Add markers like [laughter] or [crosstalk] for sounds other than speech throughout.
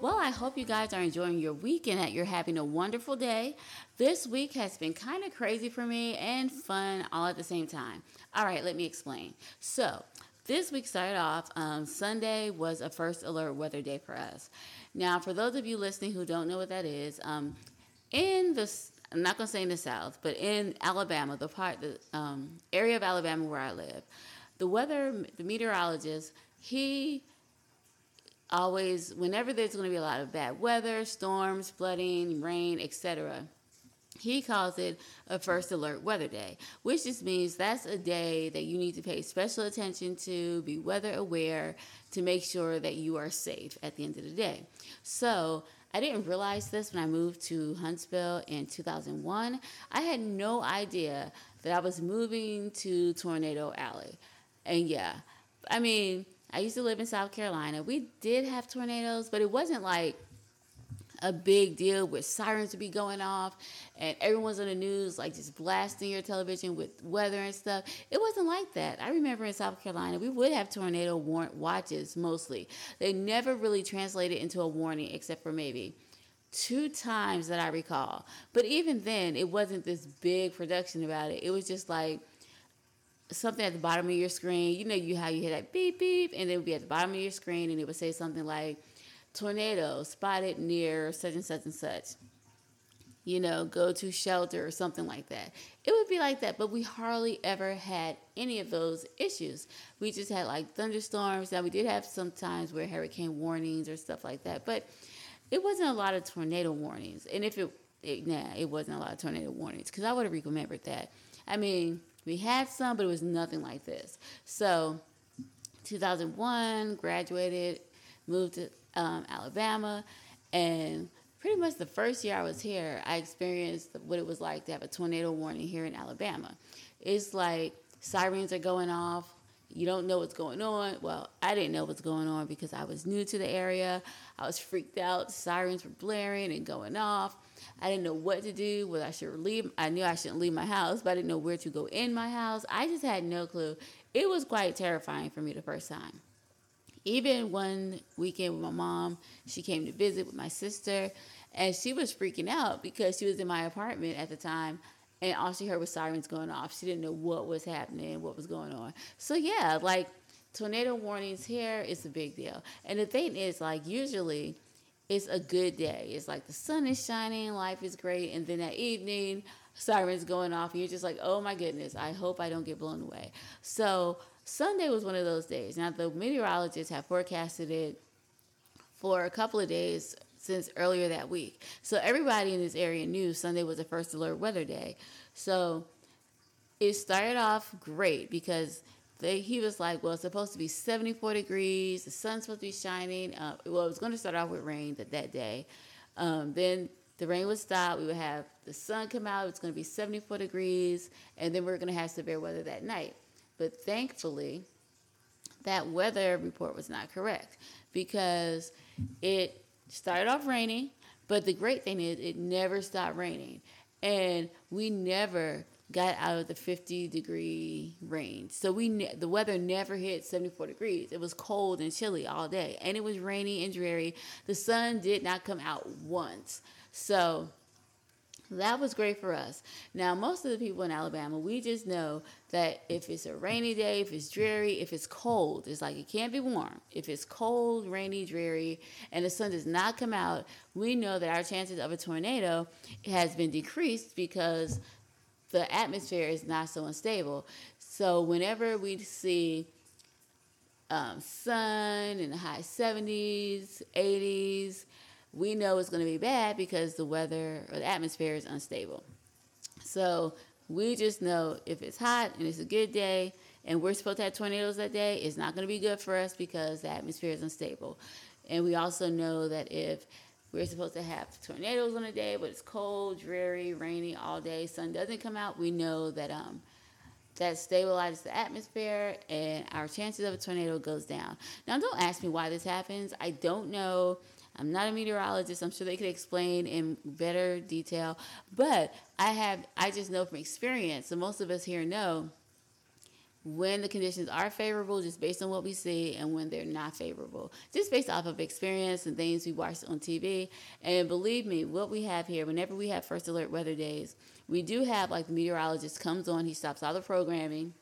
Well, I hope you guys are enjoying your weekend, that you're having a wonderful day. This week has been kind of crazy for me and fun all at the same time. All right, let me explain. So, this week started off, um, Sunday was a first alert weather day for us. Now, for those of you listening who don't know what that is, um, in the I'm not gonna say in the South, but in Alabama, the part, the um, area of Alabama where I live, the weather, the meteorologist, he always, whenever there's gonna be a lot of bad weather, storms, flooding, rain, etc., he calls it a first alert weather day, which just means that's a day that you need to pay special attention to, be weather aware, to make sure that you are safe at the end of the day. So I didn't realize this when I moved to Huntsville in 2001. I had no idea that I was moving to Tornado Alley. And yeah, I mean, I used to live in South Carolina. We did have tornadoes, but it wasn't like a big deal with sirens to be going off and everyone's on the news like just blasting your television with weather and stuff. It wasn't like that. I remember in South Carolina, we would have tornado warrant watches mostly. They never really translated into a warning except for maybe two times that I recall. But even then, it wasn't this big production about it. It was just like something at the bottom of your screen. You know, you how you hit that beep beep, and it would be at the bottom of your screen, and it would say something like tornado spotted near such and such and such. You know, go to shelter or something like that. It would be like that, but we hardly ever had any of those issues. We just had like thunderstorms. Now we did have some times where hurricane warnings or stuff like that, but it wasn't a lot of tornado warnings. And if it, it nah, it wasn't a lot of tornado warnings because I would have remembered that. I mean, we had some, but it was nothing like this. So, 2001, graduated, moved to um, Alabama, and pretty much the first year I was here, I experienced what it was like to have a tornado warning here in Alabama. It's like sirens are going off. You don't know what's going on. Well, I didn't know what's going on because I was new to the area. I was freaked out. Sirens were blaring and going off. I didn't know what to do, whether I should leave. I knew I shouldn't leave my house, but I didn't know where to go in my house. I just had no clue. It was quite terrifying for me the first time. Even one weekend with my mom, she came to visit with my sister, and she was freaking out because she was in my apartment at the time, and all she heard was sirens going off. She didn't know what was happening, what was going on. So yeah, like tornado warnings here is a big deal. And the thing is, like usually, it's a good day. It's like the sun is shining, life is great, and then that evening, sirens going off, and you're just like, oh my goodness, I hope I don't get blown away. So Sunday was one of those days. Now, the meteorologists have forecasted it for a couple of days since earlier that week. So everybody in this area knew Sunday was the first alert weather day. So it started off great because they, he was like, well, it's supposed to be 74 degrees. The sun's supposed to be shining. Uh, well, it was going to start off with rain that, that day. Um, then the rain would stop. We would have the sun come out. It's going to be 74 degrees. And then we are going to have severe weather that night. But thankfully, that weather report was not correct because it started off raining, but the great thing is it never stopped raining. And we never got out of the 50 degree range. So we ne- the weather never hit 74 degrees. It was cold and chilly all day and it was rainy and dreary. The sun did not come out once. So that was great for us. Now, most of the people in Alabama, we just know that if it's a rainy day, if it's dreary, if it's cold, it's like it can't be warm. If it's cold, rainy, dreary, and the sun does not come out, we know that our chances of a tornado has been decreased because the atmosphere is not so unstable. So whenever we see um, sun in the high 70s, 80s, we know it's going to be bad because the weather or the atmosphere is unstable. So we just know if it's hot and it's a good day and we're supposed to have tornadoes that day, it's not going to be good for us because the atmosphere is unstable. And we also know that if we're supposed to have tornadoes on a day, but it's cold, dreary, rainy all day, sun doesn't come out, we know that um, that stabilizes the atmosphere and our chances of a tornado goes down. Now, don't ask me why this happens. I don't know I'm not a meteorologist. I'm sure they could explain in better detail, but I have I just know from experience, and most of us here know when the conditions are favorable, just based on what we see, and when they're not favorable, just based off of experience and things we watched on TV. And believe me, what we have here, whenever we have first alert weather days, we do have like the meteorologist comes on, he stops all the programming,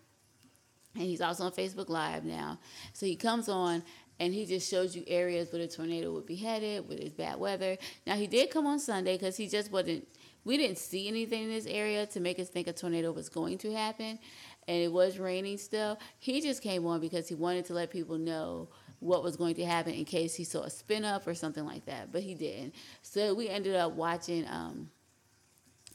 and he's also on Facebook Live now. So he comes on and he just shows you areas where the tornado would be headed, where there's bad weather. Now he did come on Sunday because he just wasn't. We didn't see anything in this area to make us think a tornado was going to happen and it was raining still, he just came on because he wanted to let people know what was going to happen in case he saw a spin up or something like that. But he didn't. So we ended up watching. Um,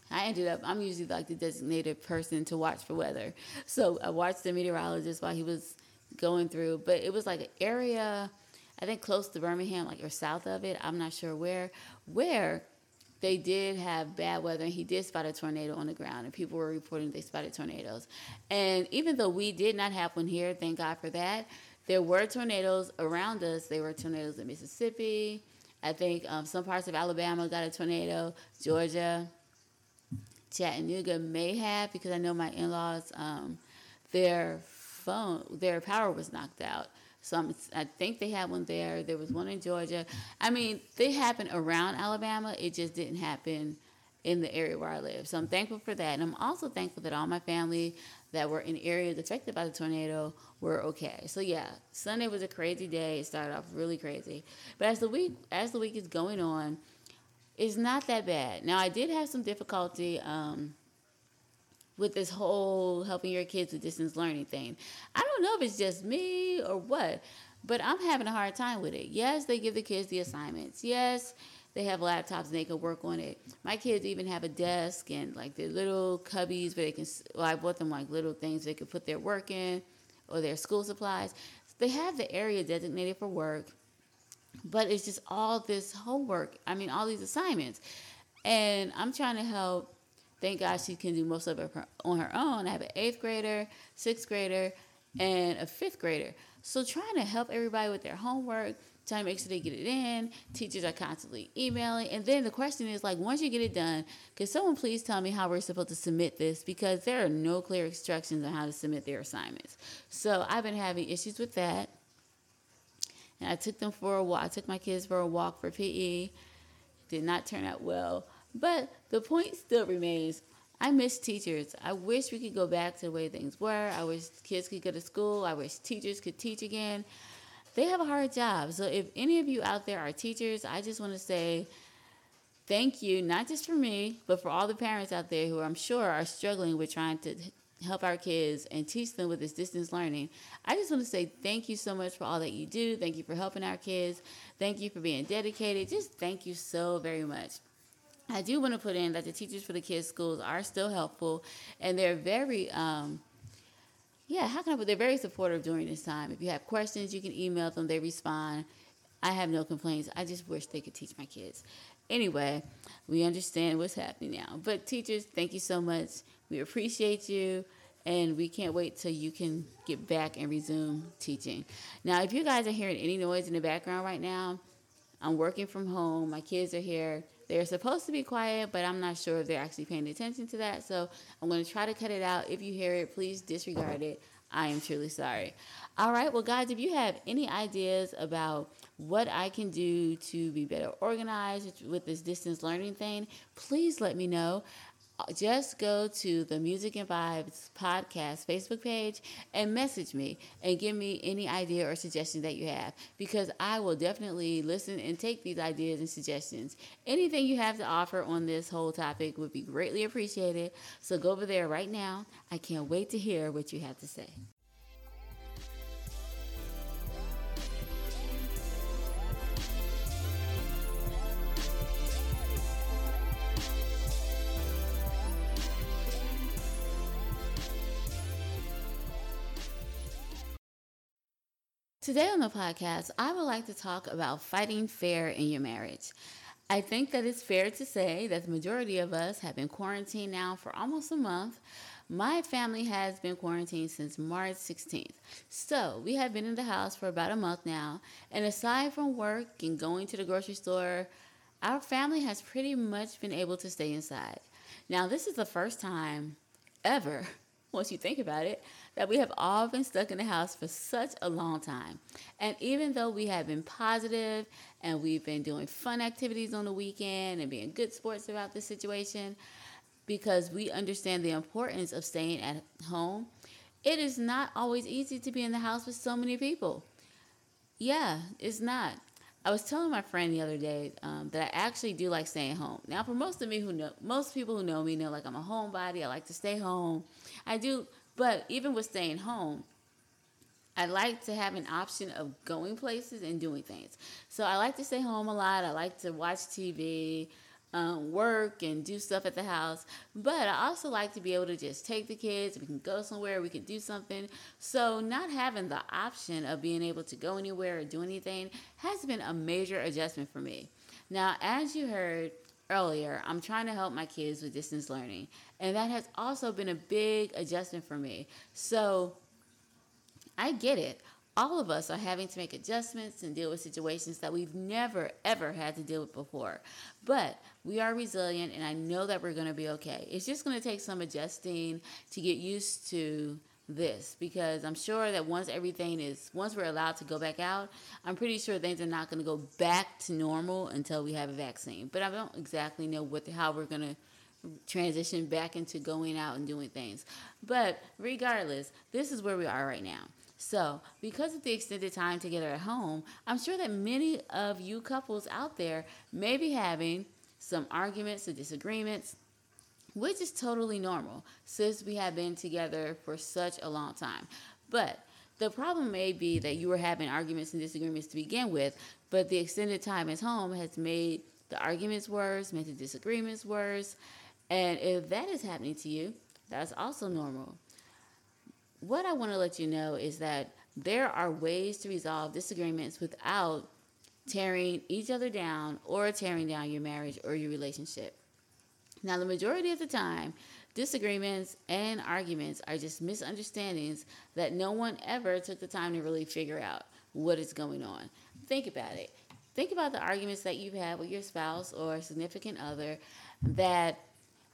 I ended up. I'm usually like the designated person to watch for weather. So I watched the meteorologist while he was going through. But it was like an area, I think close to Birmingham, like or south of it. I'm not sure where. Where they did have bad weather and he did spot a tornado on the ground and people were reporting they spotted tornadoes. And even though we did not have one here thank god for that there were tornadoes around us. There were tornadoes in mississippi. I think um, some parts of alabama got a tornado. Georgia chattanooga may have because i know my in-laws um, their phone their power was knocked out some, I think they had one there. There was one in Georgia. I mean, they happen around Alabama. It just didn't happen in the area where I live. So I'm thankful for that. And I'm also thankful that all my family that were in areas affected by the tornado were okay. So yeah, Sunday was a crazy day. It started off really crazy. But as the week as the week is going on, it's not that bad. Now I did have some difficulty um, with this whole helping your kids with distance learning thing. I don't know if it's just me or what, but I'm having a hard time with it. Yes, they give the kids the assignments. Yes, they have laptops and they can work on it. My kids even have a desk and like their little cubbies where they can, well, I bought them like little things they could put their work in or their school supplies. They have the area designated for work, but it's just all this homework. I mean, all these assignments. And I'm trying to help Thank God she can do most of it on her own. I have an eighth grader, sixth grader, and a fifth grader. So trying to help everybody with their homework, trying to make sure they get it in. Teachers are constantly emailing. And then the question is like, once you get it done, could someone please tell me how we're supposed to submit this? Because there are no clear instructions on how to submit their assignments. So I've been having issues with that. And I took them for a walk. I took my kids for a walk for PE. Did not turn out well. But the point still remains I miss teachers. I wish we could go back to the way things were. I wish kids could go to school. I wish teachers could teach again. They have a hard job. So if any of you out there are teachers, I just want to say thank you, not just for me, but for all the parents out there who I'm sure are struggling with trying to help our kids and teach them with this distance learning. I just want to say thank you so much for all that you do. Thank you for helping our kids. Thank you for being dedicated. Just thank you so very much. I do want to put in that the teachers for the kids' schools are still helpful, and they're very, um, yeah, how can I put? They're very supportive during this time. If you have questions, you can email them. They respond. I have no complaints. I just wish they could teach my kids. Anyway, we understand what's happening now. But teachers, thank you so much. We appreciate you and we can't wait till you can get back and resume teaching. Now, if you guys are hearing any noise in the background right now, I'm working from home. My kids are here. They're supposed to be quiet, but I'm not sure if they're actually paying attention to that. So I'm going to try to cut it out. If you hear it, please disregard it. I am truly sorry. All right, well, guys, if you have any ideas about what I can do to be better organized with this distance learning thing, please let me know just go to the Music and Vibes podcast Facebook page and message me and give me any idea or suggestion that you have because I will definitely listen and take these ideas and suggestions. Anything you have to offer on this whole topic would be greatly appreciated. So go over there right now. I can't wait to hear what you have to say. Today on the podcast, I would like to talk about fighting fair in your marriage. I think that it's fair to say that the majority of us have been quarantined now for almost a month. My family has been quarantined since March 16th. So we have been in the house for about a month now. And aside from work and going to the grocery store, our family has pretty much been able to stay inside. Now, this is the first time ever, [laughs] once you think about it, that we have all been stuck in the house for such a long time. And even though we have been positive and we've been doing fun activities on the weekend and being good sports about the situation, because we understand the importance of staying at home, it is not always easy to be in the house with so many people. Yeah, it's not. I was telling my friend the other day um, that I actually do like staying home. Now, for most of me who know, most people who know me know like I'm a homebody. I like to stay home. I do, but even with staying home, I like to have an option of going places and doing things. So I like to stay home a lot. I like to watch TV um, work and do stuff at the house. But I also like to be able to just take the kids. We can go somewhere. We can do something. So not having the option of being able to go anywhere or do anything has been a major adjustment for me. Now, as you heard earlier, I'm trying to help my kids with distance learning, and that has also been a big adjustment for me. So I get it all of us are having to make adjustments and deal with situations that we've never, ever had to deal with before. But we are resilient, and I know that we're going to be okay. It's just going to take some adjusting to get used to this because I'm sure that once everything is, once we're allowed to go back out, I'm pretty sure things are not going to go back to normal until we have a vaccine. But I don't exactly know what the, how we're going to transition back into going out and doing things. But regardless, this is where we are right now. So, because of the extended time together at home, I'm sure that many of you couples out there may be having some arguments or disagreements, which is totally normal since we have been together for such a long time. But the problem may be that you were having arguments and disagreements to begin with, but the extended time at home has made the arguments worse, made the disagreements worse. And if that is happening to you, that's also normal what I want to let you know is that there are ways to resolve disagreements without tearing each other down or tearing down your marriage or your relationship. Now, the majority of the time, disagreements and arguments are just misunderstandings that no one ever took the time to really figure out what is going on. Think about it. Think about the arguments that you've had with your spouse or significant other that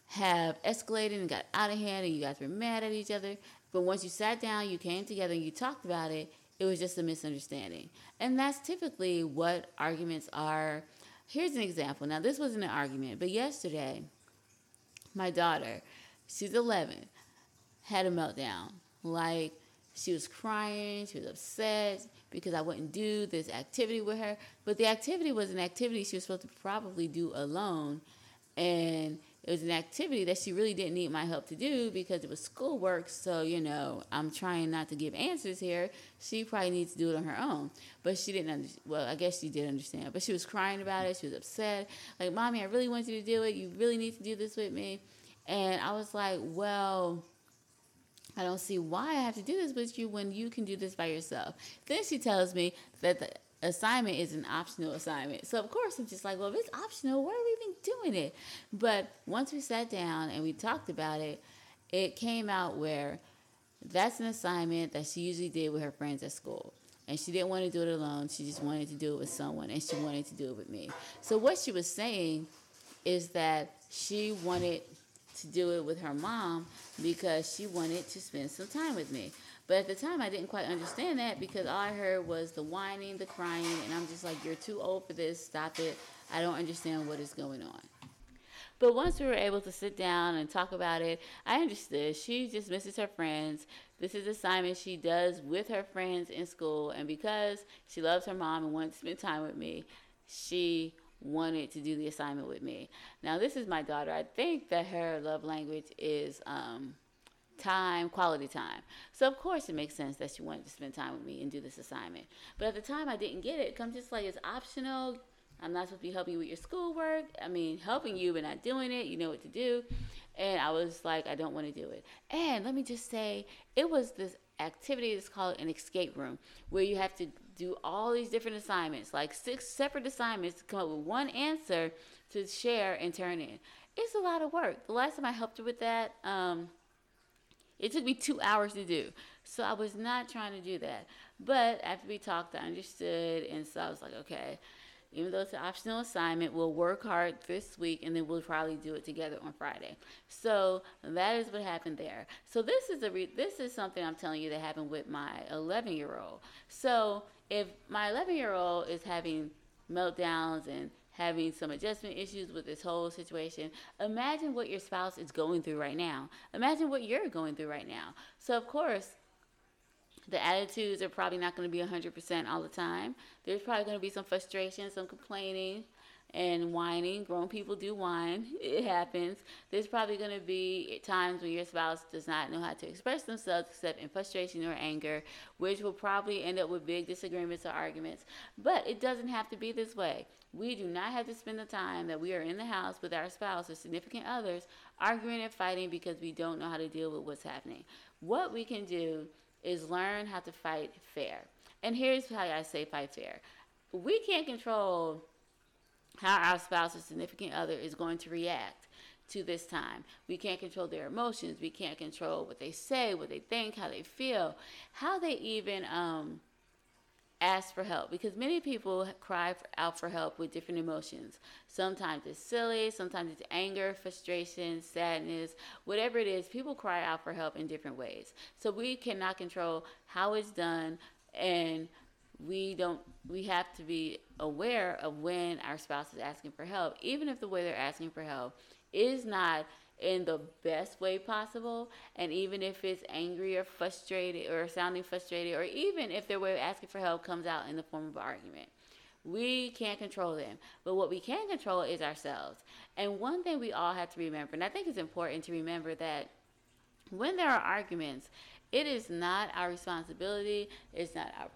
have escalated and got out of hand and you guys were mad at each other. But once you sat down, you came together, and you talked about it, it was just a misunderstanding. And that's typically what arguments are. Here's an example. Now, this wasn't an argument, but yesterday, my daughter, she's 11, had a meltdown. Like, she was crying, she was upset because I wouldn't do this activity with her. But the activity was an activity she was supposed to probably do alone. And it was an activity that she really didn't need my help to do because it was schoolwork. So, you know, I'm trying not to give answers here. She probably needs to do it on her own. But she didn't understand. Well, I guess she did understand. But she was crying about it. She was upset. Like, Mommy, I really want you to do it. You really need to do this with me. And I was like, Well, I don't see why I have to do this with you when you can do this by yourself. Then she tells me that the assignment is an optional assignment. So of course I'm just like, well, if it's optional, why are we even doing it? But once we sat down and we talked about it, it came out where that's an assignment that she usually did with her friends at school. And she didn't want to do it alone. She just wanted to do it with someone and she wanted to do it with me. So what she was saying is that she wanted to do it with her mom because she wanted to spend some time with me. But at the time, I didn't quite understand that because all I heard was the whining, the crying, and I'm just like, you're too old for this, stop it. I don't understand what is going on. But once we were able to sit down and talk about it, I understood. She just misses her friends. This is an assignment she does with her friends in school. And because she loves her mom and wants to spend time with me, she wanted to do the assignment with me. Now, this is my daughter. I think that her love language is um, time, quality time. So of course it makes sense that she wanted to spend time with me and do this assignment. But at the time I didn't get it. I'm just like it's optional. I'm not supposed to be helping you with your schoolwork. I mean, helping you but not doing it. You know what to do. And I was like, I don't want to do it. And let me just say, it was this activity that's called an escape room, where you have to do all these different assignments, like six separate assignments to come up with one answer to share and turn in. It's a lot of work. The last time I helped her with that, um, it took me two hours to do. So I was not trying to do that. But after we talked, I understood. And so I was like, okay, even though it's an optional assignment, we'll work hard this week and then we'll probably do it together on Friday. So that is what happened there. So this is a re- this is something I'm telling you that happened with my 11 year old. So if my 11 year old is having meltdowns and having some adjustment issues with this whole situation, imagine what your spouse is going through right now. Imagine what you're going through right now. So of course the attitudes are probably not going to be 100% all the time. There's probably going to be some frustration, some complaining, and whining. Grown people do whine. It happens. There's probably going to be times when your spouse does not know how to express themselves except in frustration or anger, which will probably end up with big disagreements or arguments. But it doesn't have to be this way. We do not have to spend the time that we are in the house with our spouse or significant others arguing and fighting because we don't know how to deal with what's happening. What we can do is learn how to fight fair. And here's how I say fight fair. We can't control how our spouse or significant other is going to react to this time. We can't control their emotions. We can't control what they say, what they think, how they feel, how they even um, ask for help because many people cry out for help with different emotions. Sometimes it's silly, sometimes it's anger, frustration, sadness, whatever it is, people cry out for help in different ways. So we cannot control how it's done and we don't we have to be aware of when our spouse is asking for help even if the way they're asking for help is not in the best way possible. And even if it's angry or frustrated or sounding frustrated, or even if their way of asking for help comes out in the form of argument. We can't control them. But what we can control is ourselves. And one thing we all have to remember, and I think it's important to remember that when there are arguments, it is not our responsibility, it's not our,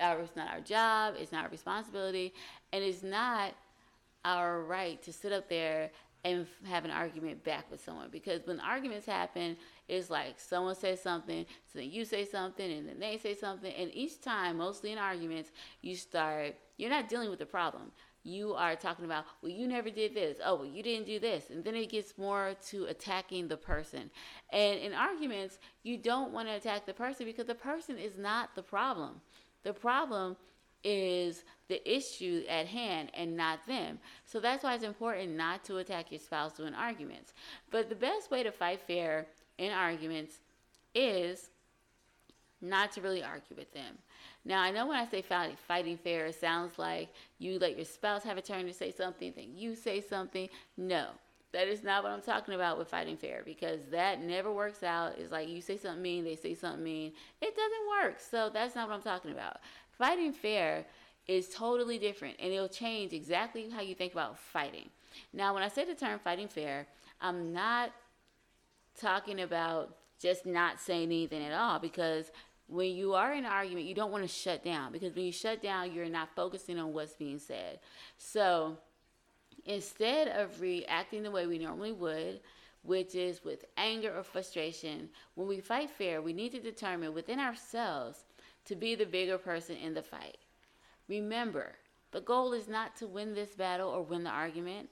our it's not our job, it's not our responsibility, and it's not our right to sit up there and have an argument back with someone. Because when arguments happen it's like someone says something so then you say something and then they say something and each time mostly in arguments you start you're not dealing with the problem. You are talking about well you never did this. Oh well you didn't do this. And then it gets more to attacking the person. And in arguments you don't want to attack the person because the person is not the problem the problem is the issue at hand and not them. So that's why it's important not to attack your spouse during arguments. But the best way to fight fair in arguments is not to really argue with them. Now, I know when I say fight, fighting fair, it sounds like you let your spouse have a turn to say something, then you say something. No, that is not what I'm talking about with fighting fair because that never works out. It's like you say something mean, they say something mean. It doesn't work. So that's not what I'm talking about. Fighting fair is totally different and it'll change exactly how you think about fighting. Now, when I say the term fighting fair, I'm not talking about just not saying anything at all because when you are in an argument, you don't want to shut down because when you shut down, you're not focusing on what's being said. So instead of reacting the way we normally would, which is with anger or frustration, when we fight fair, we need to determine within ourselves to be the bigger person in the fight. Remember, the goal is not to win this battle or win the argument,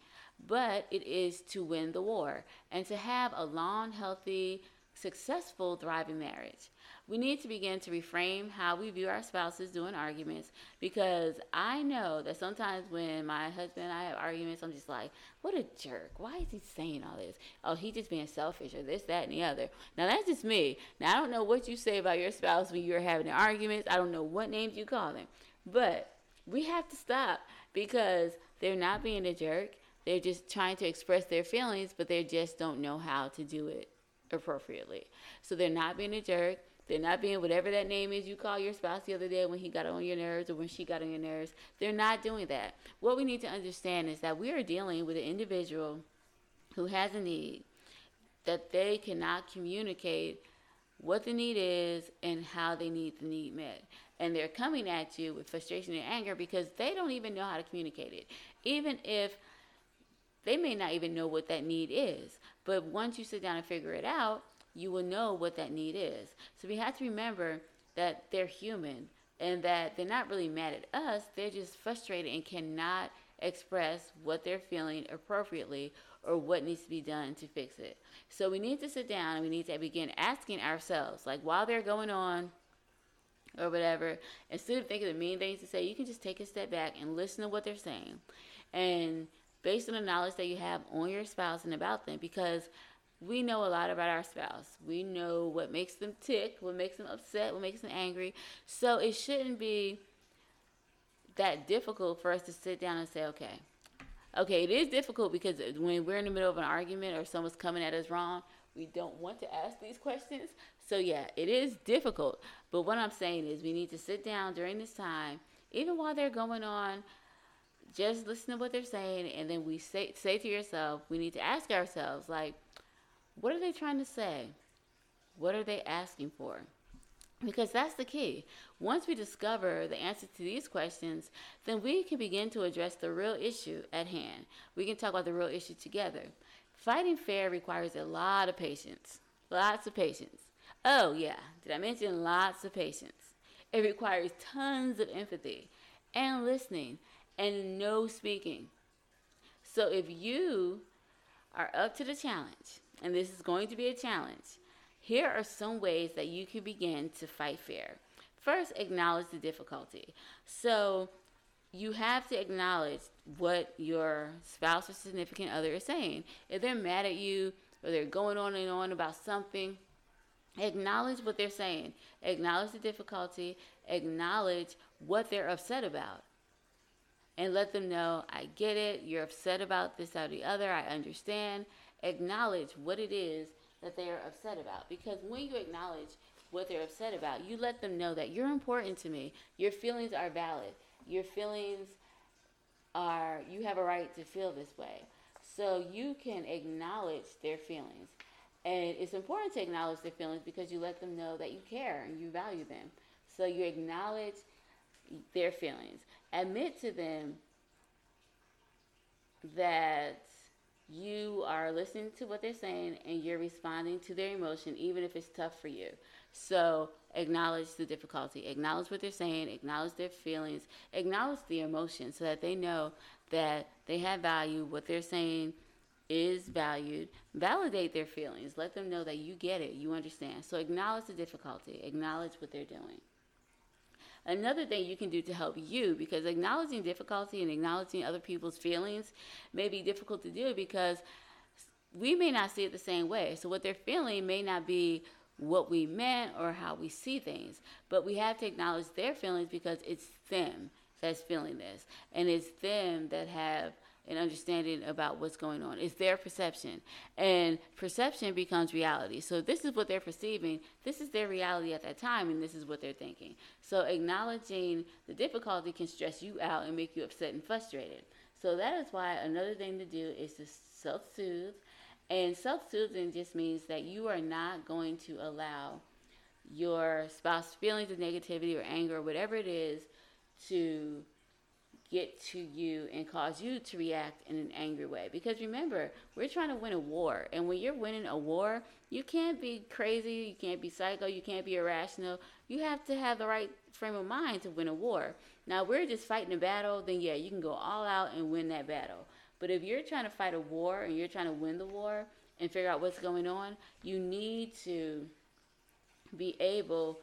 but it is to win the war and to have a long, healthy, successful, thriving marriage. We need to begin to reframe how we view our spouses doing arguments because I know that sometimes when my husband and I have arguments, I'm just like, what a jerk. Why is he saying all this? Oh, he's just being selfish or this, that, and the other. Now, that's just me. Now, I don't know what you say about your spouse when you're having arguments. I don't know what names you call them. But we have to stop because they're not being a jerk. They're just trying to express their feelings, but they just don't know how to do it appropriately. So they're not being a jerk. They're not being whatever that name is you call your spouse the other day when he got on your nerves or when she got on your nerves. They're not doing that. What we need to understand is that we are dealing with an individual who has a need that they cannot communicate what the need is and how they need the need met. And they're coming at you with frustration and anger because they don't even know how to communicate it. Even if they may not even know what that need is. But once you sit down and figure it out, you will know what that need is. So we have to remember that they're human and that they're not really mad at us, they're just frustrated and cannot express what they're feeling appropriately or what needs to be done to fix it. So we need to sit down and we need to begin asking ourselves, like while they're going on or whatever, instead of thinking the mean things to say, you can just take a step back and listen to what they're saying. And based on the knowledge that you have on your spouse and about them, because we know a lot about our spouse. We know what makes them tick, what makes them upset, what makes them angry. So it shouldn't be that difficult for us to sit down and say, okay, okay, it is difficult because when we're in the middle of an argument or someone's coming at us wrong, we don't want to ask these questions. So yeah, it is difficult. But what I'm saying is we need to sit down during this time, even while they're going on, just listen to what they're saying and then we say say to yourself, we need to ask ourselves like what are they trying to say? What are they asking for? Because that's the key. Once we discover the answer to these questions, then we can begin to address the real issue at hand. We can talk about the real issue together. Fighting fair requires a lot of patience. Lots of patience. Oh, yeah, did I mention lots of patience? It requires tons of empathy and listening and no speaking. So if you are up to the challenge, and this is going to be a challenge, here are some ways that you can begin to fight fair. First, acknowledge the difficulty. So, you have to acknowledge what your spouse or significant other is saying. If they're mad at you or they're going on and on about something, acknowledge what they're saying. Acknowledge the difficulty. Acknowledge what they're upset about. And let them know, I get it. You're upset about this, that, or the other. I understand. Acknowledge what it is that they are upset about. Because when you acknowledge what they're upset about, you let them know that you're important to me. Your feelings are valid. Your feelings are, you have a right to feel this way. So you can acknowledge their feelings. And it's important to acknowledge their feelings because you let them know that you care and you value them. So you acknowledge their feelings. Admit to them that you are listening to what they're saying and you're responding to their emotion, even if it's tough for you. So acknowledge the difficulty, acknowledge what they're saying, acknowledge their feelings, acknowledge the emotion so that they know that they have value, what they're saying is valued. Validate their feelings, let them know that you get it, you understand. So acknowledge the difficulty, acknowledge what they're doing. Another thing you can do to help you, because acknowledging difficulty and acknowledging other people's feelings may be difficult to do because we may not see it the same way. So, what they're feeling may not be what we meant or how we see things, but we have to acknowledge their feelings because it's them that's feeling this, and it's them that have and understanding about what's going on. It's their perception. And perception becomes reality. So this is what they're perceiving. This is their reality at that time, and this is what they're thinking. So acknowledging the difficulty can stress you out and make you upset and frustrated. So that is why another thing to do is to self soothe. And self soothing just means that you are not going to allow your spouse's feelings of negativity or anger or whatever it is to get to you and cause you to react in an angry way. Because remember, we're trying to win a war. And when you're winning a war, you can't be crazy, you can't be psycho, you can't be irrational. You have to have the right frame of mind to win a war. Now, we're just fighting a battle, then yeah, you can go all out and win that battle. But if you're trying to fight a war and you're trying to win the war and figure out what's going on, you need to be able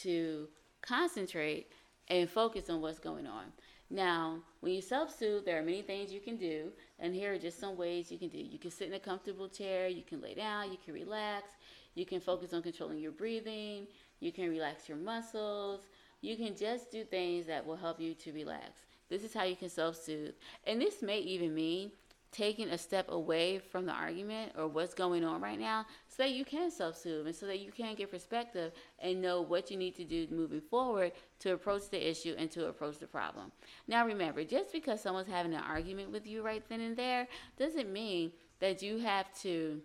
to concentrate and focus on what's going on. Now, when you self soothe, there are many things you can do, and here are just some ways you can do. You can sit in a comfortable chair, you can lay down, you can relax, you can focus on controlling your breathing, you can relax your muscles, you can just do things that will help you to relax. This is how you can self soothe. And this may even mean taking a step away from the argument or what's going on right now so that you can self-soothe and so that you can get perspective and know what you need to do moving forward to approach the issue and to approach the problem. Now remember, just because someone's having an argument with you right then and there doesn't mean that you have to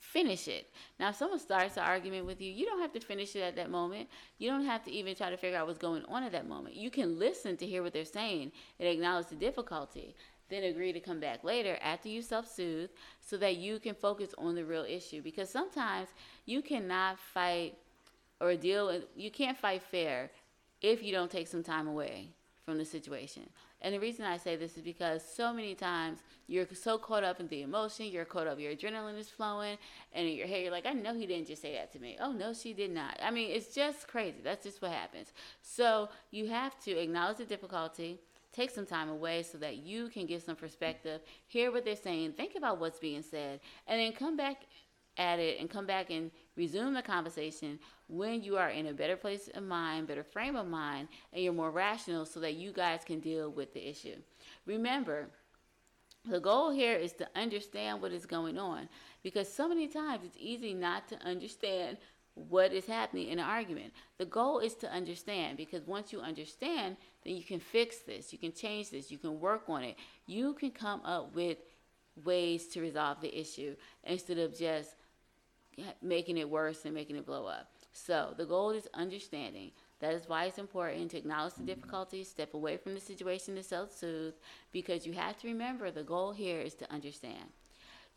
finish it. Now, if someone starts an argument with you, you don't have to finish it at that moment. You don't have to even try to figure out what's going on at that moment. You can listen to hear what they're saying and acknowledge the difficulty then agree to come back later after you self soothe so that you can focus on the real issue. Because sometimes you cannot fight or deal with, you can't fight fair if you don't take some time away from the situation. And the reason I say this is because so many times you're so caught up in the emotion, you're caught up, your adrenaline is flowing, and in your head you're like, I know he didn't just say that to me. Oh no, she did not. I mean, it's just crazy. That's just what happens. So you have to acknowledge the difficulty, take some time away so that you can get some perspective, hear what they're saying, think about what's being said, and then come back at it and come back and resume the conversation when you are in a better place of mind, better frame of mind, and you're more rational so that you guys can deal with the issue. Remember, the goal here is to understand what is going on because so many times it's easy not to understand what is happening in an argument. The goal is to understand because once you understand, then you can fix this, you can change this, you can work on it, you can come up with ways to resolve the issue instead of just making it worse and making it blow up. So the goal is understanding. That is why it's important to acknowledge the difficulties, step away from the situation to self soothe, because you have to remember the goal here is to understand.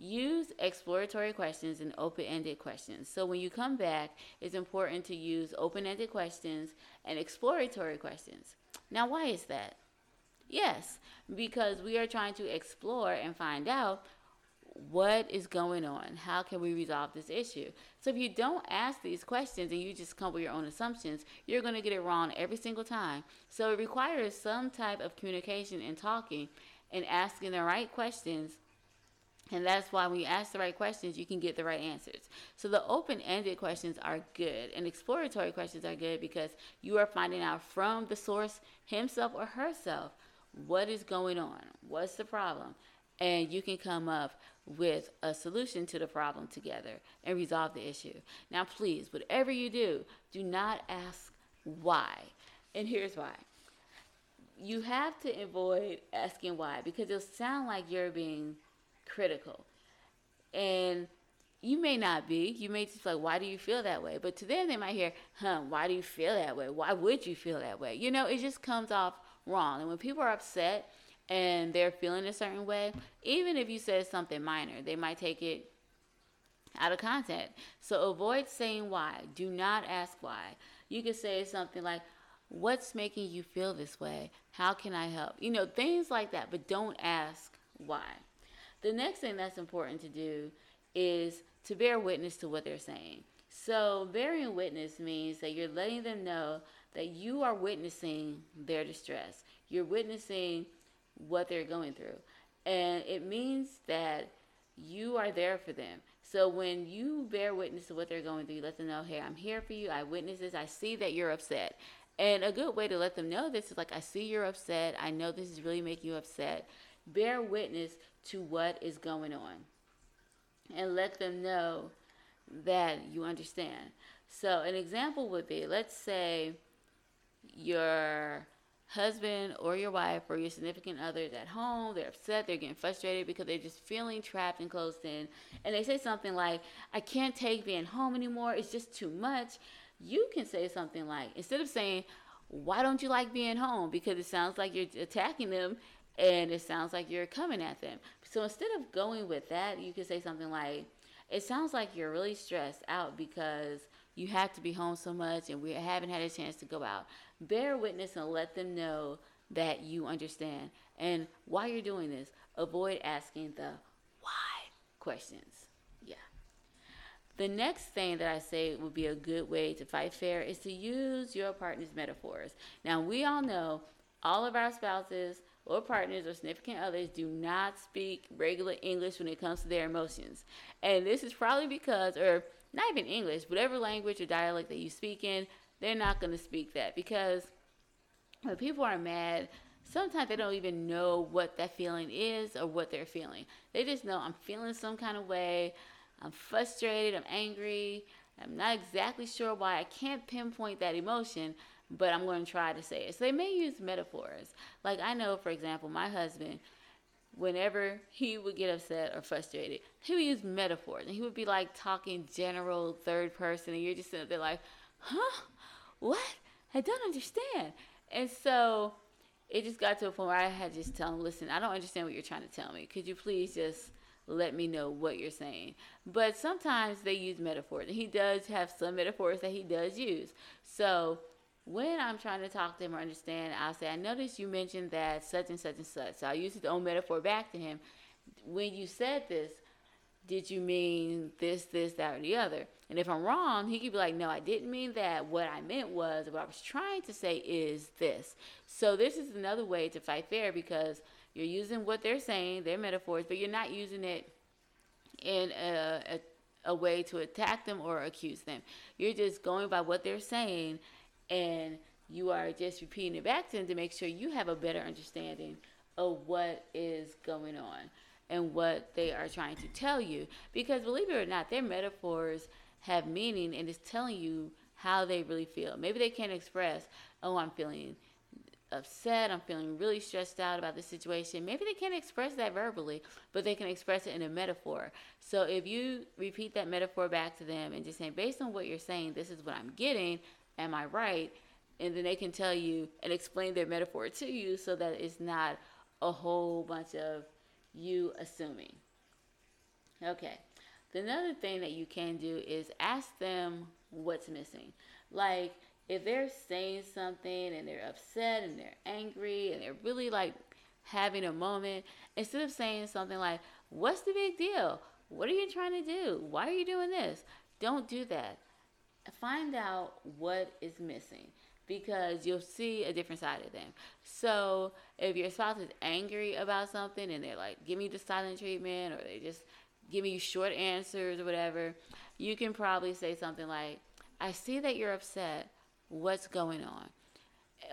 Use exploratory questions and open ended questions. So when you come back, it's important to use open ended questions and exploratory questions. Now, why is that? Yes, because we are trying to explore and find out what is going on? How can we resolve this issue? So if you don't ask these questions and you just come with your own assumptions, you're going to get it wrong every single time. So it requires some type of communication and talking and asking the right questions. And that's why when you ask the right questions, you can get the right answers. So the open ended questions are good, and exploratory questions are good because you are finding out from the source himself or herself what is going on, what's the problem, and you can come up with a solution to the problem together and resolve the issue. Now, please, whatever you do, do not ask why. And here's why. You have to avoid asking why because it'll sound like you're being critical. And you may not be. You may just like, why do you feel that way? But to them, they might hear, huh, why do you feel that way? Why would you feel that way? You know, it just comes off wrong. And when people are upset, and they're feeling a certain way, even if you said something minor, they might take it out of context. So avoid saying why. Do not ask why. You can say something like, What's making you feel this way? How can I help? You know, things like that, but don't ask why. The next thing that's important to do is to bear witness to what they're saying. So, bearing witness means that you're letting them know that you are witnessing their distress. You're witnessing what they're going through. And it means that you are there for them. So when you bear witness to what they're going through, you let them know, hey, I'm here for you. I witness this. I see that you're upset. And a good way to let them know this is like, I see you're upset. I know this is really making you upset. Bear witness to what is going on and let them know that you understand. So, an example would be let's say you're husband or your wife or your significant other is at home, they're upset, they're getting frustrated because they're just feeling trapped and closed in, and they say something like, I can't take being home anymore, it's just too much, you can say something like, instead of saying, Why don't you like being home? Because it sounds like you're attacking them and it sounds like you're coming at them. So instead of going with that, you can say something like, It sounds like you're really stressed out because you have to be home so much and we haven't had a chance to go out. Bear witness and let them know that you understand. And while you're doing this, avoid asking the why questions. Yeah. The next thing that I say would be a good way to fight fair is to use your partner's metaphors. Now, we all know all of our spouses or partners or significant others do not speak regular English when it comes to their emotions. And this is probably because, or not even English, whatever language or dialect that you speak in, they're not going to speak that because when people are mad, sometimes they don't even know what that feeling is or what they're feeling. They just know I'm feeling some kind of way. I'm frustrated. I'm angry. I'm not exactly sure why. I can't pinpoint that emotion, but I'm going to try to say it. So they may use metaphors. Like I know, for example, my husband, whenever he would get upset or frustrated, he would use metaphors. And he would be like talking general third person, and you're just sitting there like, huh? what? I don't understand. And so it just got to a point where I had to just tell him, listen, I don't understand what you're trying to tell me. Could you please just let me know what you're saying? But sometimes they use metaphors, and he does have some metaphors that he does use. So when I'm trying to talk to him or understand, I'll say, I noticed you mentioned that such and such and such. So I use the own metaphor back to him. When you said this, did you mean this, this, that, or the other? And if I'm wrong, he could be like, no, I didn't mean that. What I meant was, what I was trying to say is this. So this is another way to fight fair because you're using what they're saying, their metaphors, but you're not using it in a, a, a way to attack them or accuse them. You're just going by what they're saying and you are just repeating it back to them to make sure you have a better understanding of what is going on and what they are trying to tell you. Because believe it or not, their metaphors have meaning and it's telling you how they really feel. Maybe they can't express, oh, I'm feeling upset, I'm feeling really stressed out about the situation. Maybe they can't express that verbally, but they can express it in a metaphor. So if you repeat that metaphor back to them and just say, based on what you're saying, this is what I'm getting, am I right? And then they can tell you and explain their metaphor to you so that it's not a whole bunch of you assuming. Okay. The another thing that you can do is ask them what's missing. Like if they're saying something and they're upset and they're angry and they're really like having a moment, instead of saying something like, What's the big deal? What are you trying to do? Why are you doing this? Don't do that. Find out what is missing because you'll see a different side of them. So if your spouse is angry about something and they're like, give me the silent treatment, or they just give me short answers or whatever, you can probably say something like, I see that you're upset. What's going on?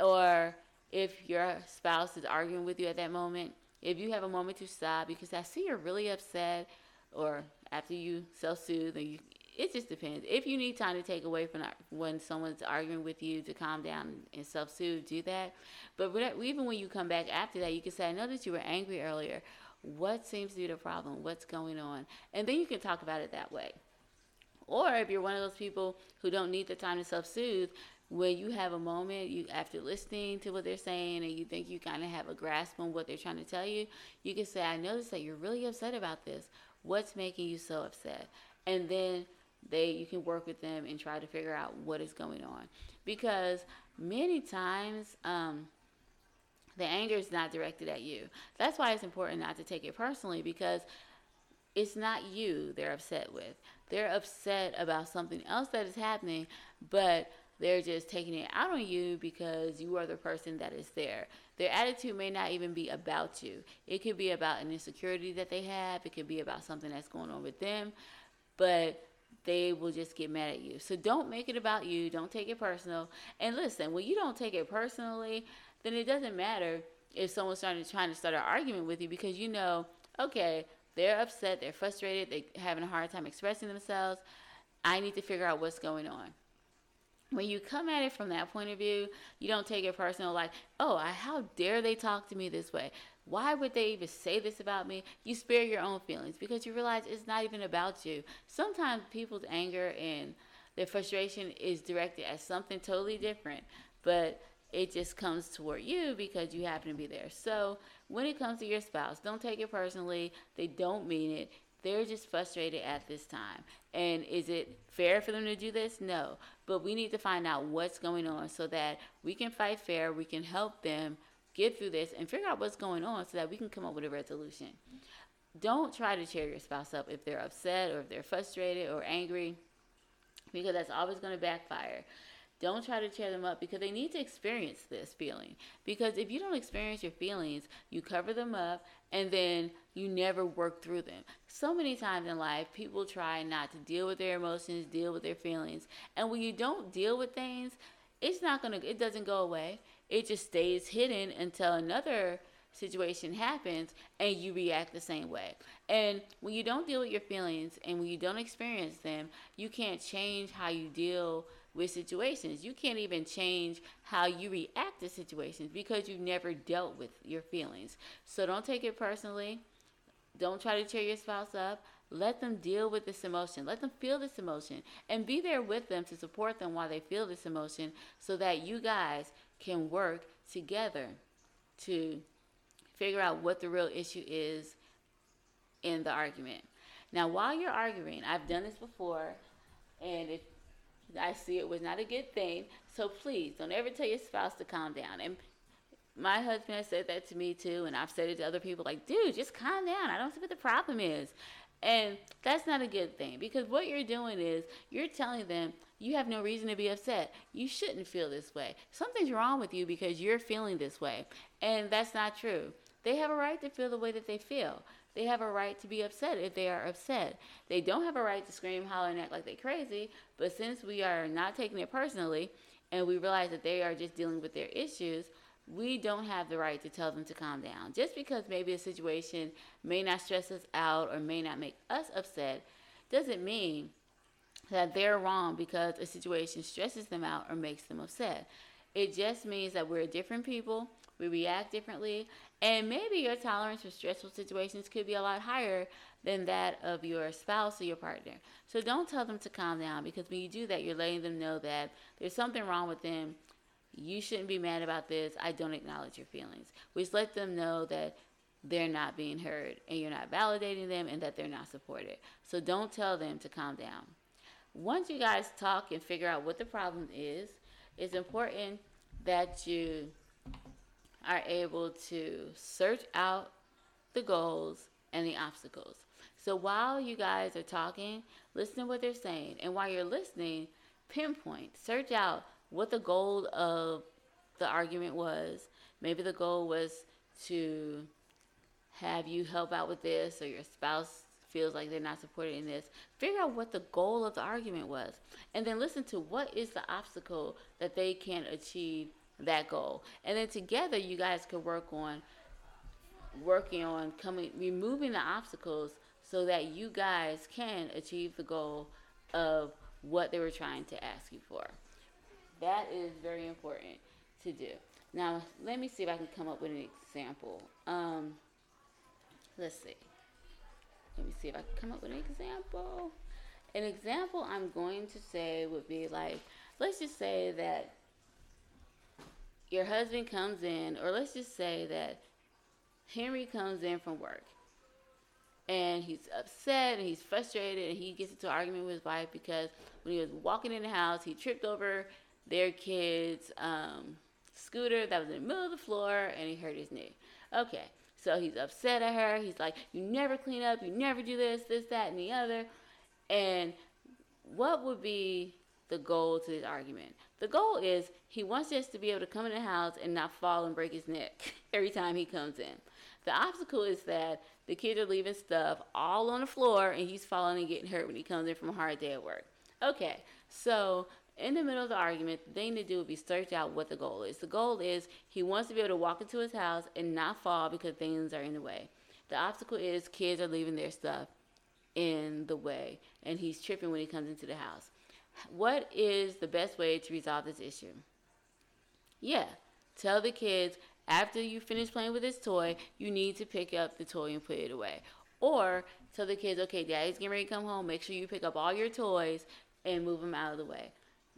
Or if your spouse is arguing with you at that moment, if you have a moment to stop because I see you're really upset, or after you self soothe and you it just depends. If you need time to take away from when someone's arguing with you to calm down and self soothe, do that. But even when you come back after that, you can say, I know that you were angry earlier. What seems to be the problem? What's going on? And then you can talk about it that way. Or if you're one of those people who don't need the time to self soothe, when you have a moment, you after listening to what they're saying and you think you kind of have a grasp on what they're trying to tell you, you can say, I noticed that you're really upset about this. What's making you so upset? And then they you can work with them and try to figure out what is going on because many times um, the anger is not directed at you that's why it's important not to take it personally because it's not you they're upset with they're upset about something else that is happening but they're just taking it out on you because you are the person that is there. Their attitude may not even be about you. It could be about an insecurity that they have. It could be about something that's going on with them. But they will just get mad at you. So don't make it about you. Don't take it personal. And listen, when you don't take it personally, then it doesn't matter if someone's starting to trying to start an argument with you because you know, okay, they're upset, they're frustrated, they're having a hard time expressing themselves. I need to figure out what's going on when you come at it from that point of view, you don't take it personal like, oh, how dare they talk to me this way? Why would they even say this about me? You spare your own feelings because you realize it's not even about you. Sometimes people's anger and their frustration is directed at something totally different, but it just comes toward you because you happen to be there. So when it comes to your spouse, don't take it personally. They don't mean it. They're just frustrated at this time. And is it fair for them to do this? No. But we need to find out what's going on so that we can fight fair, we can help them get through this and figure out what's going on so that we can come up with a resolution. Don't try to cheer your spouse up if they're upset or if they're frustrated or angry because that's always going to backfire. Don't try to cheer them up because they need to experience this feeling. Because if you don't experience your feelings, you cover them up and then you never work through them. So many times in life, people try not to deal with their emotions, deal with their feelings. And when you don't deal with things, it's not going to, it doesn't go away. It just stays hidden until another situation happens and you react the same way. And when you don't deal with your feelings and when you don't experience them, you can't change how you deal with situations. You can't even change how you react to situations because you've never dealt with your feelings. So don't take it personally. Don't try to cheer your spouse up. Let them deal with this emotion. Let them feel this emotion and be there with them to support them while they feel this emotion so that you guys can work together to figure out what the real issue is in the argument. Now, while you're arguing, I've done this before, and if I see it was not a good thing. So please don't ever tell your spouse to calm down. And my husband has said that to me too, and I've said it to other people like, dude, just calm down. I don't see what the problem is. And that's not a good thing because what you're doing is you're telling them you have no reason to be upset. You shouldn't feel this way. Something's wrong with you because you're feeling this way. And that's not true. They have a right to feel the way that they feel. They have a right to be upset if they are upset. They don't have a right to scream, holler, and act like they're crazy. But since we are not taking it personally and we realize that they are just dealing with their issues, we don't have the right to tell them to calm down. Just because maybe a situation may not stress us out or may not make us upset doesn't mean that they're wrong because a situation stresses them out or makes them upset. It just means that we're different people, we react differently, and maybe your tolerance for stressful situations could be a lot higher than that of your spouse or your partner. So don't tell them to calm down because when you do that, you're letting them know that there's something wrong with them. You shouldn't be mad about this. I don't acknowledge your feelings. Which let them know that they're not being heard and you're not validating them and that they're not supported. So don't tell them to calm down. Once you guys talk and figure out what the problem is, it's important that you are able to search out the goals and the obstacles. So while you guys are talking, listen to what they're saying. And while you're listening, pinpoint, search out what the goal of the argument was. Maybe the goal was to have you help out with this, or your spouse feels like they're not supported in this. Figure out what the goal of the argument was. And then listen to what is the obstacle that they can achieve that goal. And then together you guys can work on working on coming removing the obstacles so that you guys can achieve the goal of what they were trying to ask you for. That is very important to do. Now, let me see if I can come up with an example. Um, let's see. Let me see if I can come up with an example. An example I'm going to say would be like, let's just say that your husband comes in, or let's just say that Henry comes in from work and he's upset and he's frustrated and he gets into an argument with his wife because when he was walking in the house, he tripped over their kid's um, scooter that was in the middle of the floor and he hurt his knee. Okay, so he's upset at her. He's like, You never clean up, you never do this, this, that, and the other. And what would be the goal to this argument? The goal is he wants us to be able to come in the house and not fall and break his neck [laughs] every time he comes in. The obstacle is that the kids are leaving stuff all on the floor and he's falling and getting hurt when he comes in from a hard day at work. Okay, so in the middle of the argument, the thing to do would be search out what the goal is. The goal is he wants to be able to walk into his house and not fall because things are in the way. The obstacle is kids are leaving their stuff in the way and he's tripping when he comes into the house. What is the best way to resolve this issue? Yeah, tell the kids after you finish playing with this toy, you need to pick up the toy and put it away. Or tell the kids, okay, daddy's getting ready to come home. Make sure you pick up all your toys and move them out of the way.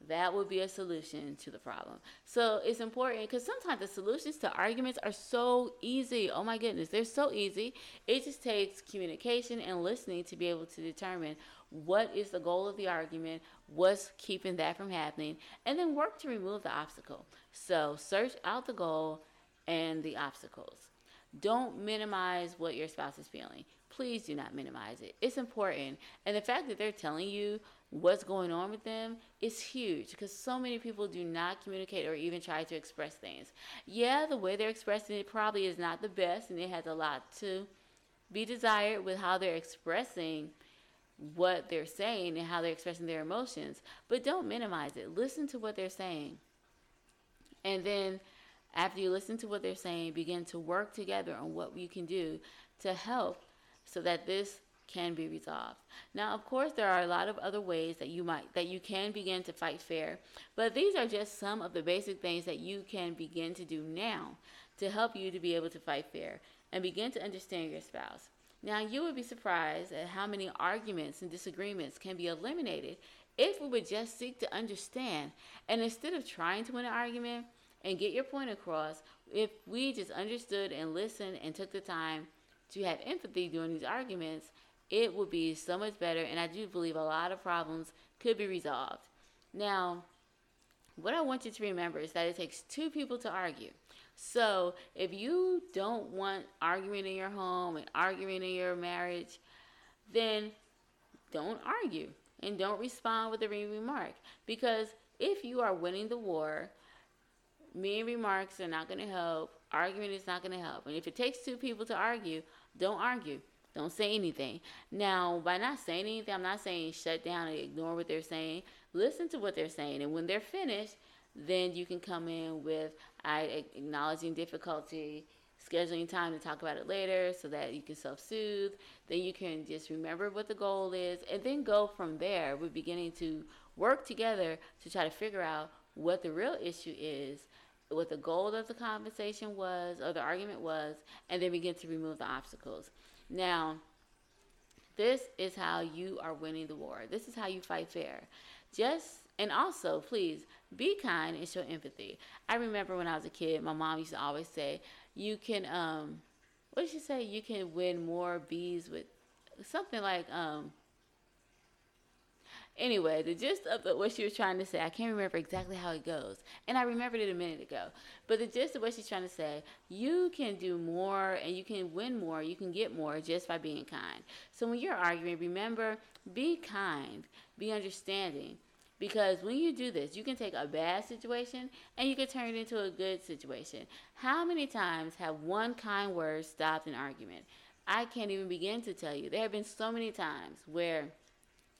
That would be a solution to the problem. So it's important because sometimes the solutions to arguments are so easy. Oh my goodness, they're so easy. It just takes communication and listening to be able to determine what is the goal of the argument, what's keeping that from happening, and then work to remove the obstacle. So search out the goal and the obstacles. Don't minimize what your spouse is feeling. Please do not minimize it. It's important. And the fact that they're telling you what's going on with them is huge because so many people do not communicate or even try to express things. Yeah, the way they're expressing it probably is not the best and it has a lot to be desired with how they're expressing what they're saying and how they're expressing their emotions, but don't minimize it. Listen to what they're saying. And then after you listen to what they're saying, begin to work together on what you can do to help so that this can be resolved. Now, of course, there are a lot of other ways that you might that you can begin to fight fair, but these are just some of the basic things that you can begin to do now to help you to be able to fight fair and begin to understand your spouse. Now, you would be surprised at how many arguments and disagreements can be eliminated if we would just seek to understand. And instead of trying to win an argument and get your point across, if we just understood and listened and took the time to have empathy during these arguments, it would be so much better. And I do believe a lot of problems could be resolved. Now, what I want you to remember is that it takes two people to argue. So if you don't want arguing in your home and arguing in your marriage, then don't argue and don't respond with a mean remark. Because if you are winning the war, mean remarks are not going to help. Arguing is not going to help. And if it takes two people to argue, don't argue. Don't say anything. Now, by not saying anything, I'm not saying shut down and ignore what they're saying. Listen to what they're saying. And when they're finished, then you can come in with I acknowledging difficulty, scheduling time to talk about it later so that you can self-soothe. Then you can just remember what the goal is and then go from there. We're beginning to work together to try to figure out what the real issue is, what the goal of the conversation was or the argument was, and then begin to remove the obstacles. Now, this is how you are winning the war. This is how you fight fair. Just and also, please be kind and show empathy. I remember when I was a kid, my mom used to always say, "You can um, what did she say? You can win more bees with something like um." Anyway, the gist of the, what she was trying to say, I can't remember exactly how it goes, and I remembered it a minute ago. But the gist of what she's trying to say, you can do more and you can win more, you can get more just by being kind. So when you're arguing, remember, be kind, be understanding because when you do this, you can take a bad situation and you can turn it into a good situation. How many times have one kind word stopped an argument? I can't even begin to tell you. There have been so many times where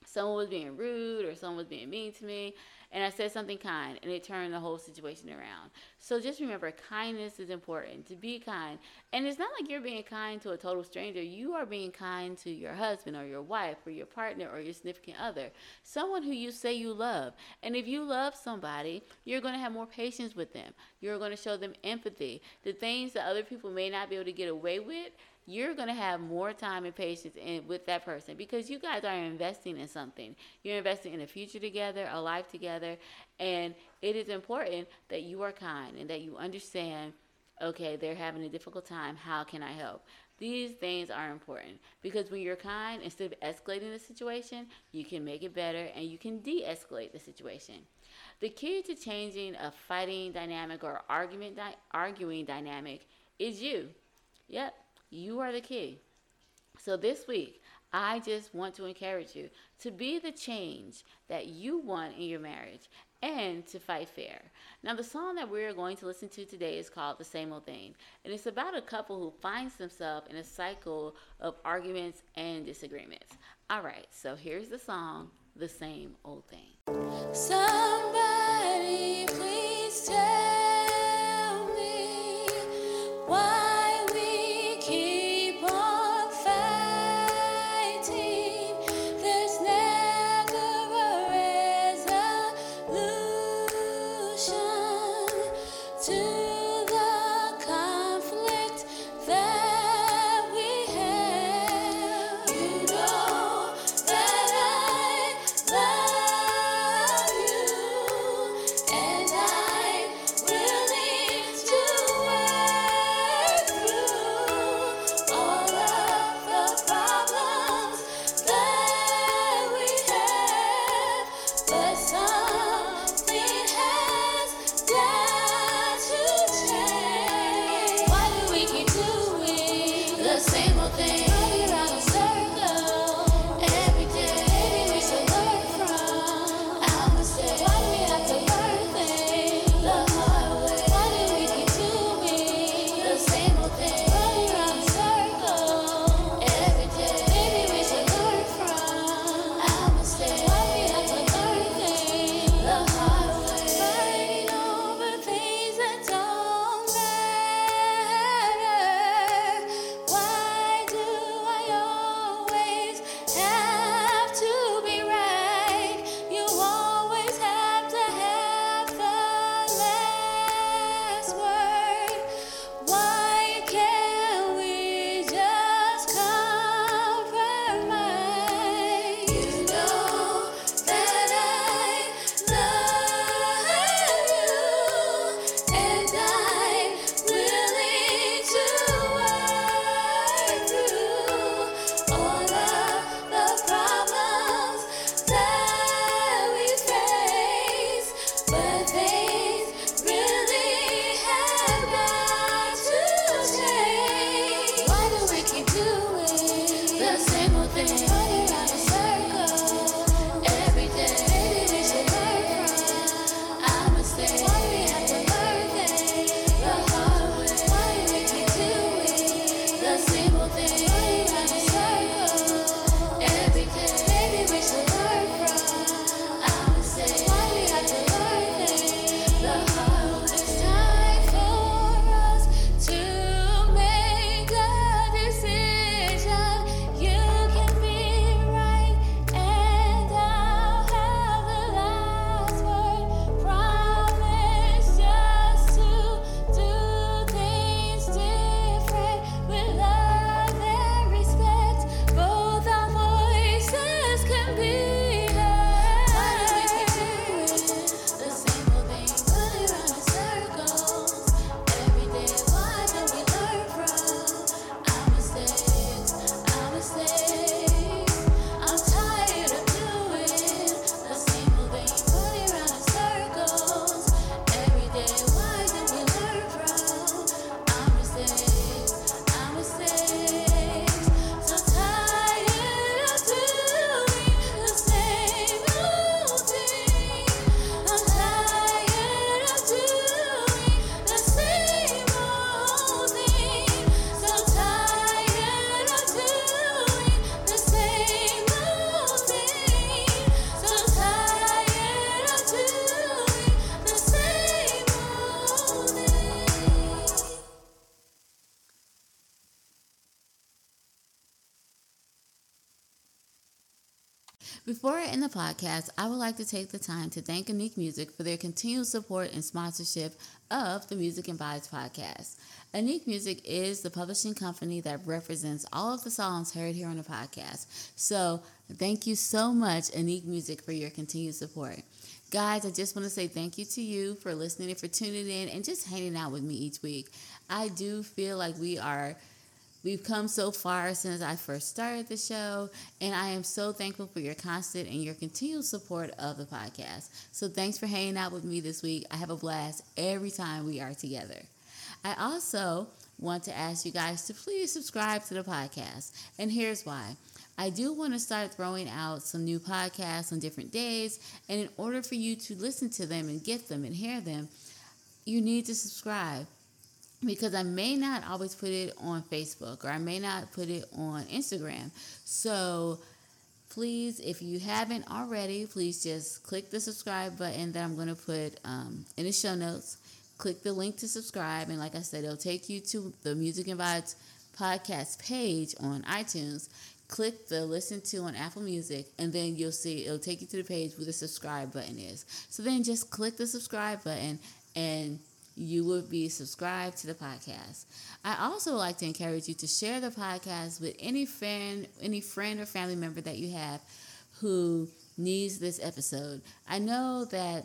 someone was being rude or someone was being mean to me and I said something kind and it turned the whole situation around. So just remember kindness is important to be kind. And it's not like you're being kind to a total stranger. You are being kind to your husband or your wife or your partner or your significant other, someone who you say you love. And if you love somebody, you're going to have more patience with them. You're going to show them empathy. The things that other people may not be able to get away with, you're going to have more time and patience in, with that person because you guys are investing in something. You're investing in a future together, a life together, and it is important that you are kind and that you understand okay, they're having a difficult time. How can I help? These things are important because when you're kind, instead of escalating the situation, you can make it better and you can de escalate the situation. The key to changing a fighting dynamic or argument di- arguing dynamic is you. Yep, you are the key. So this week, I just want to encourage you to be the change that you want in your marriage and to fight fair. Now, the song that we're going to listen to today is called The Same Old Thing, and it's about a couple who finds themselves in a cycle of arguments and disagreements. All right, so here's the song, The Same Old Thing. Somebody please tell me why. Podcast, I would like to take the time to thank Unique Music for their continued support and sponsorship of the Music and Vibes podcast. Unique Music is the publishing company that represents all of the songs heard here on the podcast. So, thank you so much, Unique Music, for your continued support. Guys, I just want to say thank you to you for listening and for tuning in and just hanging out with me each week. I do feel like we are We've come so far since I first started the show, and I am so thankful for your constant and your continued support of the podcast. So, thanks for hanging out with me this week. I have a blast every time we are together. I also want to ask you guys to please subscribe to the podcast, and here's why. I do want to start throwing out some new podcasts on different days, and in order for you to listen to them and get them and hear them, you need to subscribe because I may not always put it on Facebook or I may not put it on Instagram. So please, if you haven't already, please just click the subscribe button that I'm going to put um, in the show notes. Click the link to subscribe, and like I said, it'll take you to the Music and Vibes podcast page on iTunes. Click the listen to on Apple Music, and then you'll see it'll take you to the page where the subscribe button is. So then just click the subscribe button and you would be subscribed to the podcast. I also like to encourage you to share the podcast with any friend, any friend or family member that you have who needs this episode. I know that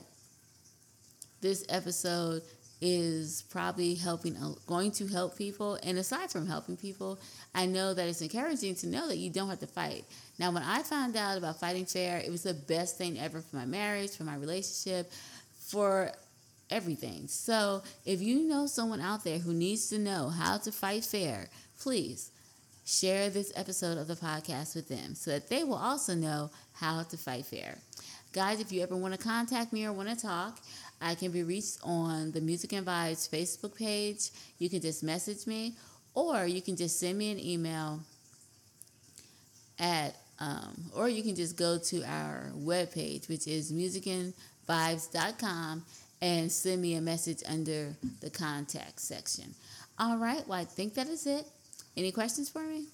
this episode is probably helping uh, going to help people and aside from helping people i know that it's encouraging to know that you don't have to fight now when i found out about fighting fair it was the best thing ever for my marriage for my relationship for everything. So if you know someone out there who needs to know how to fight fair, please share this episode of the podcast with them so that they will also know how to fight fair. Guys, if you ever want to contact me or want to talk, I can be reached on the Music and Vibes Facebook page. You can just message me or you can just send me an email at um, or you can just go to our webpage, which is musicandvibes.com and send me a message under the contact section. All right, well, I think that is it. Any questions for me?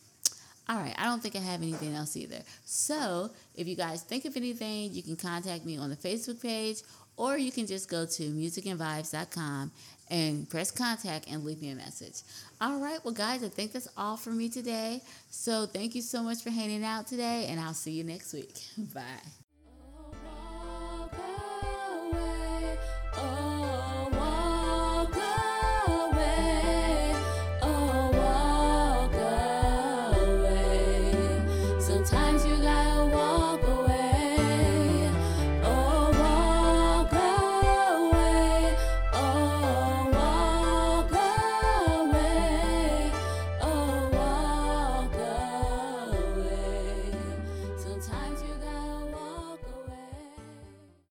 All right, I don't think I have anything else either. So, if you guys think of anything, you can contact me on the Facebook page or you can just go to musicandvibes.com and press contact and leave me a message. All right, well, guys, I think that's all for me today. So, thank you so much for hanging out today, and I'll see you next week. [laughs] Bye. Oh.